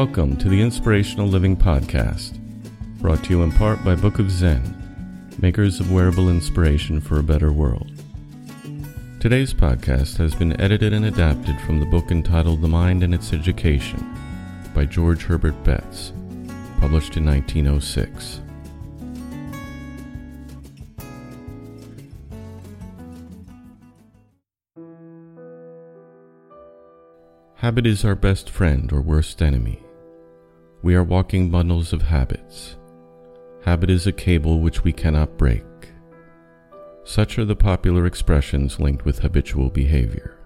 Welcome to the Inspirational Living Podcast, brought to you in part by Book of Zen, makers of wearable inspiration for a better world. Today's podcast has been edited and adapted from the book entitled The Mind and Its Education by George Herbert Betts, published in 1906. Habit is our best friend or worst enemy. We are walking bundles of habits. Habit is a cable which we cannot break. Such are the popular expressions linked with habitual behavior.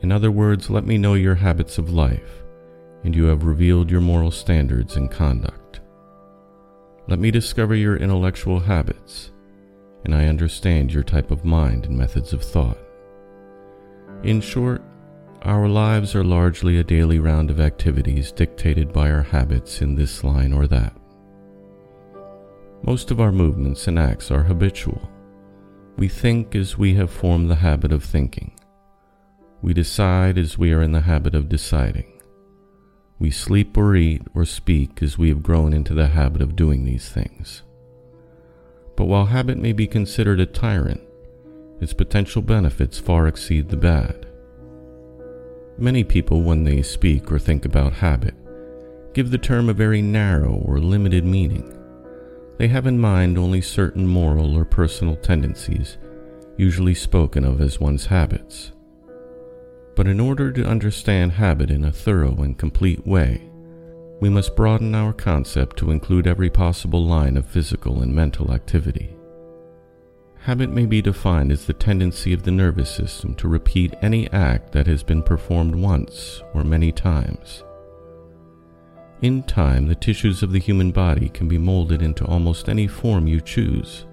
In other words, let me know your habits of life, and you have revealed your moral standards and conduct. Let me discover your intellectual habits, and I understand your type of mind and methods of thought. In short, our lives are largely a daily round of activities dictated by our habits in this line or that. Most of our movements and acts are habitual. We think as we have formed the habit of thinking. We decide as we are in the habit of deciding. We sleep or eat or speak as we have grown into the habit of doing these things. But while habit may be considered a tyrant, its potential benefits far exceed the bad. Many people, when they speak or think about habit, give the term a very narrow or limited meaning. They have in mind only certain moral or personal tendencies, usually spoken of as one's habits. But in order to understand habit in a thorough and complete way, we must broaden our concept to include every possible line of physical and mental activity. Habit may be defined as the tendency of the nervous system to repeat any act that has been performed once or many times. In time, the tissues of the human body can be molded into almost any form you choose.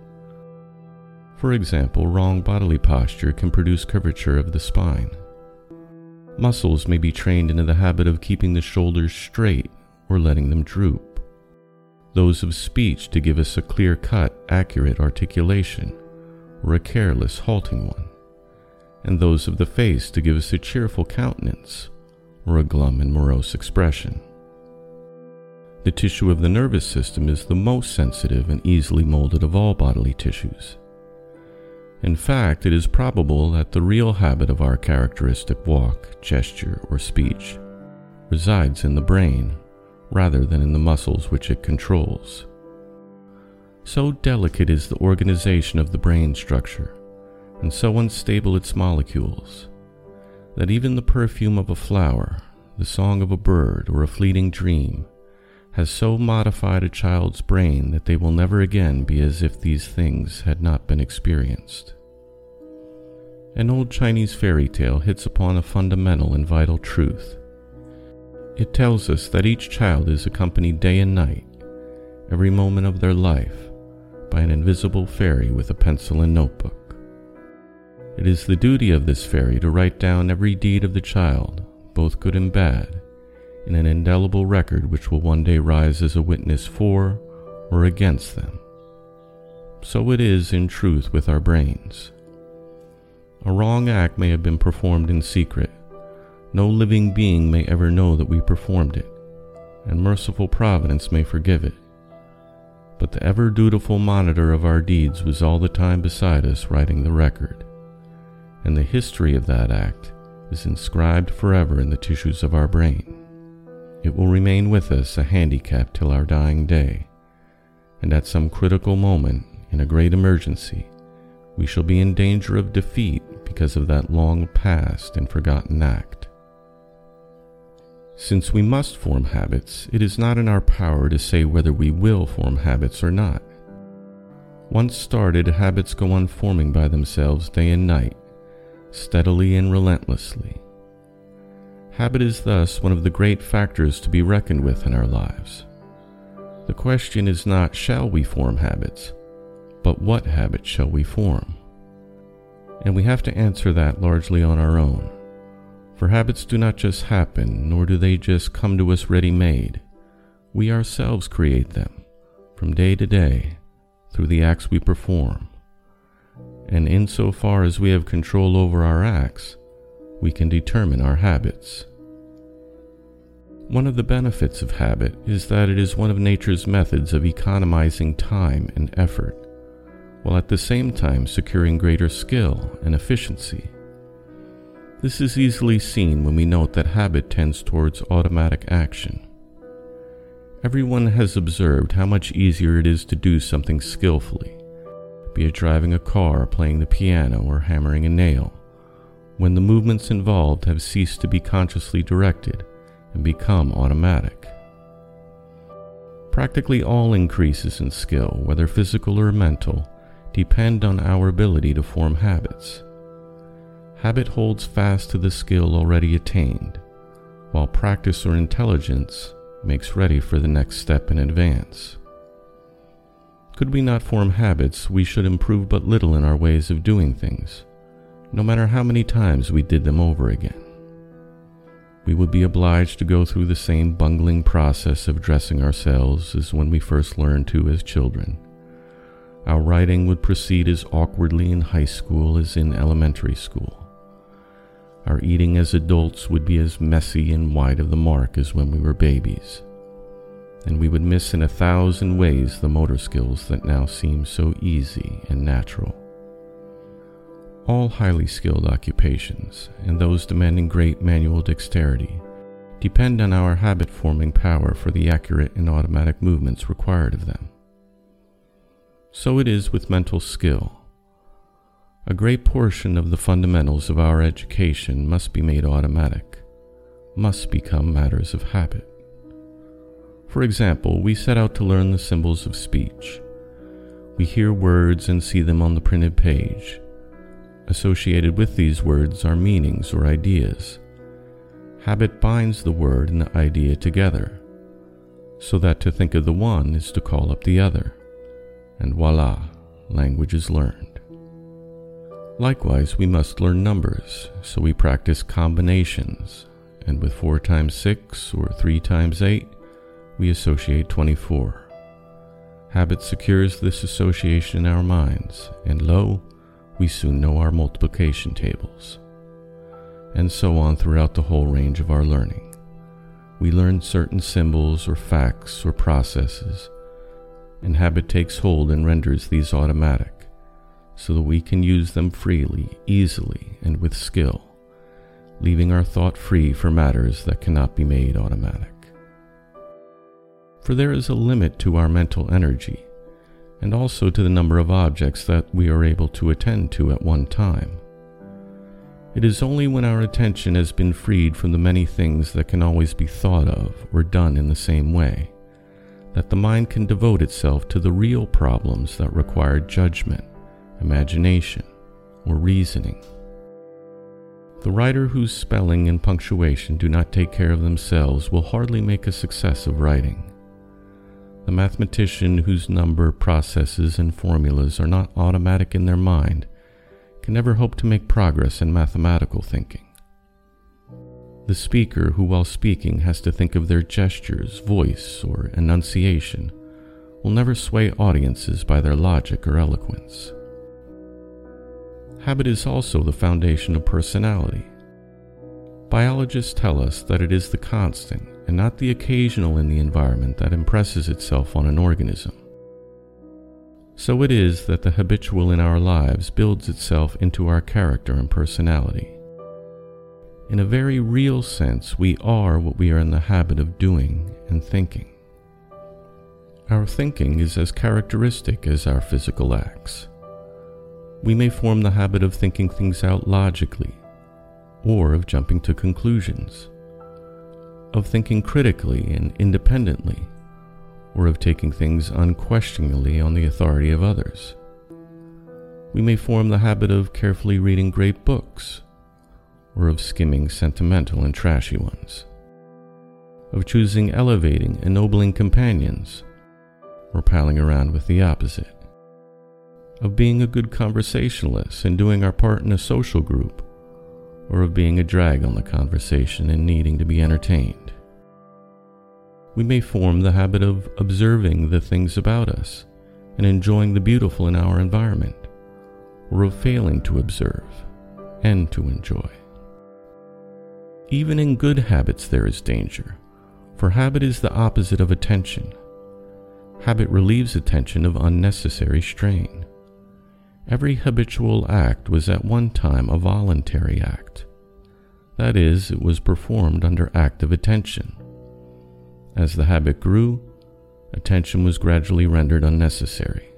For example, wrong bodily posture can produce curvature of the spine. Muscles may be trained into the habit of keeping the shoulders straight or letting them droop. Those of speech to give us a clear cut, accurate articulation or a careless, halting one, and those of the face to give us a cheerful countenance or a glum and morose expression. The tissue of the nervous system is the most sensitive and easily molded of all bodily tissues. In fact, it is probable that the real habit of our characteristic walk, gesture, or speech resides in the brain rather than in the muscles which it controls. So delicate is the organization of the brain structure, and so unstable its molecules, that even the perfume of a flower, the song of a bird, or a fleeting dream has so modified a child's brain that they will never again be as if these things had not been experienced. An old Chinese fairy tale hits upon a fundamental and vital truth. It tells us that each child is accompanied day and night, every moment of their life, by an invisible fairy with a pencil and notebook. It is the duty of this fairy to write down every deed of the child, both good and bad, in an indelible record which will one day rise as a witness for or against them. So it is in truth with our brains. A wrong act may have been performed in secret. No living being may ever know that we performed it, and merciful Providence may forgive it. But the ever dutiful monitor of our deeds was all the time beside us writing the record, and the history of that act is inscribed forever in the tissues of our brain. It will remain with us a handicap till our dying day, and at some critical moment, in a great emergency, we shall be in danger of defeat because of that long past and forgotten act. Since we must form habits, it is not in our power to say whether we will form habits or not. Once started, habits go on forming by themselves day and night, steadily and relentlessly. Habit is thus one of the great factors to be reckoned with in our lives. The question is not shall we form habits, but what habits shall we form? And we have to answer that largely on our own. For habits do not just happen, nor do they just come to us ready made. We ourselves create them, from day to day, through the acts we perform. And insofar as we have control over our acts, we can determine our habits. One of the benefits of habit is that it is one of nature's methods of economizing time and effort, while at the same time securing greater skill and efficiency. This is easily seen when we note that habit tends towards automatic action. Everyone has observed how much easier it is to do something skillfully, be it driving a car, playing the piano, or hammering a nail, when the movements involved have ceased to be consciously directed and become automatic. Practically all increases in skill, whether physical or mental, depend on our ability to form habits. Habit holds fast to the skill already attained, while practice or intelligence makes ready for the next step in advance. Could we not form habits, we should improve but little in our ways of doing things, no matter how many times we did them over again. We would be obliged to go through the same bungling process of dressing ourselves as when we first learned to as children. Our writing would proceed as awkwardly in high school as in elementary school. Our eating as adults would be as messy and wide of the mark as when we were babies. And we would miss in a thousand ways the motor skills that now seem so easy and natural. All highly skilled occupations, and those demanding great manual dexterity, depend on our habit forming power for the accurate and automatic movements required of them. So it is with mental skill. A great portion of the fundamentals of our education must be made automatic, must become matters of habit. For example, we set out to learn the symbols of speech. We hear words and see them on the printed page. Associated with these words are meanings or ideas. Habit binds the word and the idea together, so that to think of the one is to call up the other. And voila, language is learned. Likewise, we must learn numbers, so we practice combinations, and with 4 times 6 or 3 times 8, we associate 24. Habit secures this association in our minds, and lo, we soon know our multiplication tables. And so on throughout the whole range of our learning. We learn certain symbols or facts or processes, and habit takes hold and renders these automatic so that we can use them freely, easily, and with skill, leaving our thought free for matters that cannot be made automatic. For there is a limit to our mental energy, and also to the number of objects that we are able to attend to at one time. It is only when our attention has been freed from the many things that can always be thought of or done in the same way that the mind can devote itself to the real problems that require judgment, imagination, or reasoning. The writer whose spelling and punctuation do not take care of themselves will hardly make a success of writing. The mathematician whose number processes and formulas are not automatic in their mind can never hope to make progress in mathematical thinking. The speaker, who while speaking has to think of their gestures, voice, or enunciation, will never sway audiences by their logic or eloquence. Habit is also the foundation of personality. Biologists tell us that it is the constant and not the occasional in the environment that impresses itself on an organism. So it is that the habitual in our lives builds itself into our character and personality. In a very real sense, we are what we are in the habit of doing and thinking. Our thinking is as characteristic as our physical acts. We may form the habit of thinking things out logically, or of jumping to conclusions, of thinking critically and independently, or of taking things unquestioningly on the authority of others. We may form the habit of carefully reading great books, or of skimming sentimental and trashy ones, of choosing elevating, ennobling companions, or palling around with the opposite, of being a good conversationalist and doing our part in a social group, or of being a drag on the conversation and needing to be entertained. We may form the habit of observing the things about us and enjoying the beautiful in our environment, or of failing to observe and to enjoy. Even in good habits, there is danger, for habit is the opposite of attention. Habit relieves attention of unnecessary strain. Every habitual act was at one time a voluntary act. That is, it was performed under active attention. As the habit grew, attention was gradually rendered unnecessary,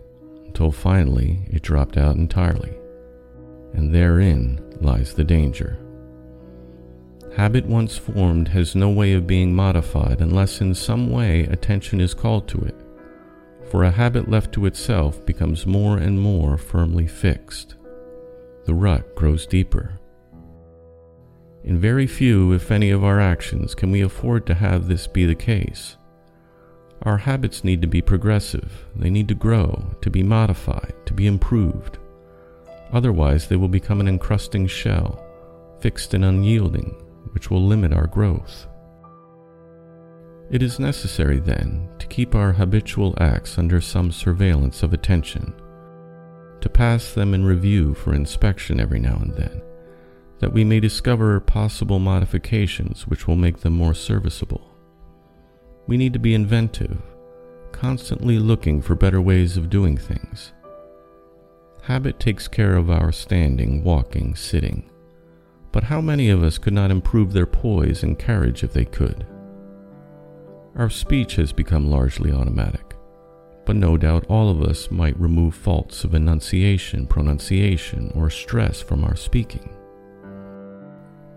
until finally it dropped out entirely. And therein lies the danger. Habit once formed has no way of being modified unless in some way attention is called to it, for a habit left to itself becomes more and more firmly fixed. The rut grows deeper. In very few, if any, of our actions can we afford to have this be the case. Our habits need to be progressive, they need to grow, to be modified, to be improved. Otherwise, they will become an encrusting shell, fixed and unyielding, which will limit our growth. It is necessary, then, to keep our habitual acts under some surveillance of attention, to pass them in review for inspection every now and then, that we may discover possible modifications which will make them more serviceable. We need to be inventive, constantly looking for better ways of doing things. Habit takes care of our standing, walking, sitting but how many of us could not improve their poise and carriage if they could? Our speech has become largely automatic, but no doubt all of us might remove faults of enunciation, pronunciation, or stress from our speaking.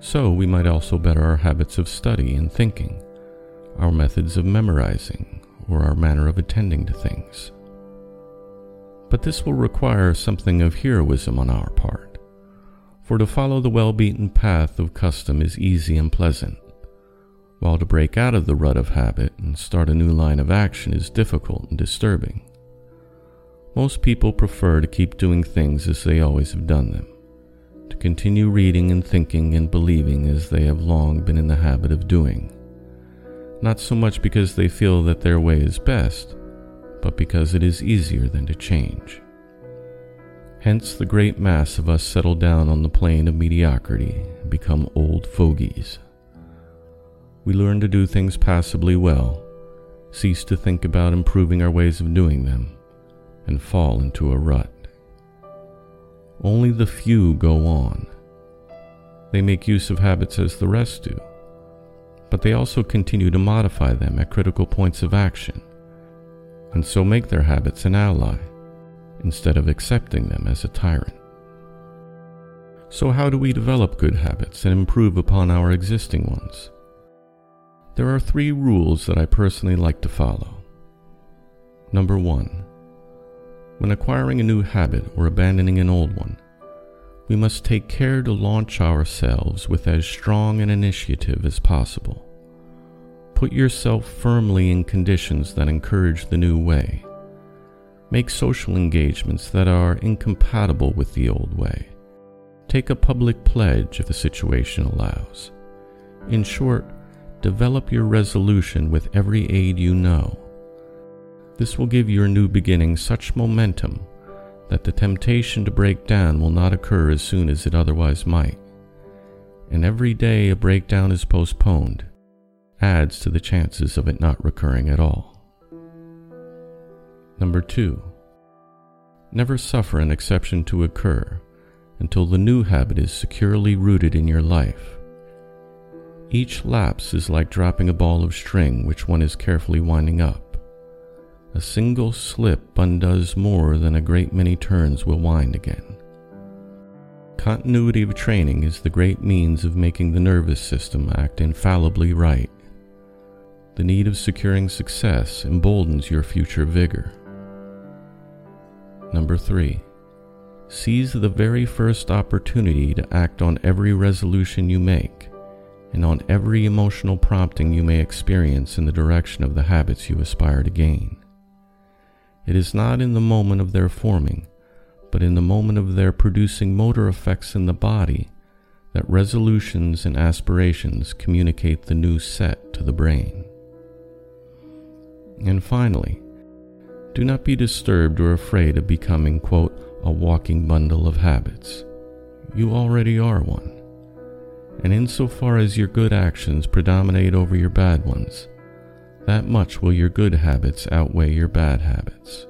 So we might also better our habits of study and thinking, our methods of memorizing, or our manner of attending to things. But this will require something of heroism on our part for to follow the well beaten path of custom is easy and pleasant, while to break out of the rut of habit and start a new line of action is difficult and disturbing. Most people prefer to keep doing things as they always have done them, to continue reading and thinking and believing as they have long been in the habit of doing, not so much because they feel that their way is best, but because it is easier than to change. Hence, the great mass of us settle down on the plane of mediocrity and become old fogies. We learn to do things passably well, cease to think about improving our ways of doing them, and fall into a rut. Only the few go on. They make use of habits as the rest do, but they also continue to modify them at critical points of action, and so make their habits an ally instead of accepting them as a tyrant. So, how do we develop good habits and improve upon our existing ones? There are three rules that I personally like to follow. Number one, when acquiring a new habit or abandoning an old one, we must take care to launch ourselves with as strong an initiative as possible. Put yourself firmly in conditions that encourage the new way Make social engagements that are incompatible with the old way. Take a public pledge if the situation allows. In short, develop your resolution with every aid you know. This will give your new beginning such momentum that the temptation to break down will not occur as soon as it otherwise might. And every day a breakdown is postponed adds to the chances of it not recurring at all. Number two, never suffer an exception to occur until the new habit is securely rooted in your life. Each lapse is like dropping a ball of string which one is carefully winding up. A single slip undoes more than a great many turns will wind again. Continuity of training is the great means of making the nervous system act infallibly right. The need of securing success emboldens your future vigor. Number three, seize the very first opportunity to act on every resolution you make and on every emotional prompting you may experience in the direction of the habits you aspire to gain. It is not in the moment of their forming, but in the moment of their producing motor effects in the body that resolutions and aspirations communicate the new set to the brain. And finally, do not be disturbed or afraid of becoming, quote, a walking bundle of habits. You already are one. And insofar as your good actions predominate over your bad ones, that much will your good habits outweigh your bad habits.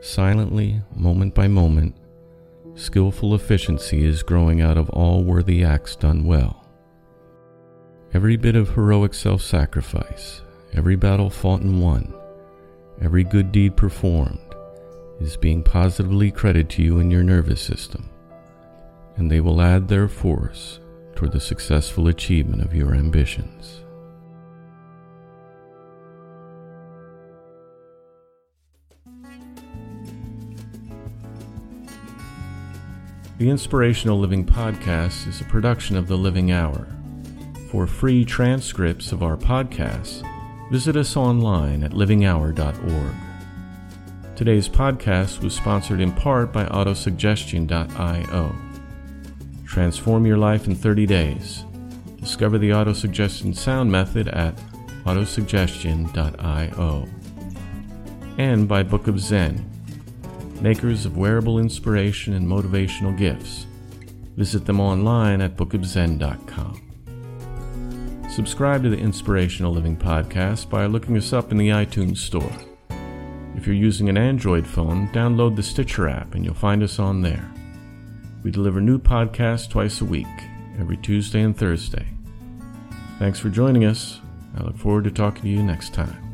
Silently, moment by moment, skillful efficiency is growing out of all worthy acts done well. Every bit of heroic self sacrifice, every battle fought and won, every good deed performed is being positively credited to you in your nervous system, and they will add their force toward the successful achievement of your ambitions. The Inspirational Living Podcast is a production of The Living Hour. For free transcripts of our podcasts, visit us online at livinghour.org. Today's podcast was sponsored in part by autosuggestion.io. Transform your life in 30 days. Discover the autosuggestion sound method at autosuggestion.io. And by Book of Zen, makers of wearable inspiration and motivational gifts. Visit them online at bookofzen.com. Subscribe to the Inspirational Living Podcast by looking us up in the iTunes Store. If you're using an Android phone, download the Stitcher app and you'll find us on there. We deliver new podcasts twice a week, every Tuesday and Thursday. Thanks for joining us. I look forward to talking to you next time.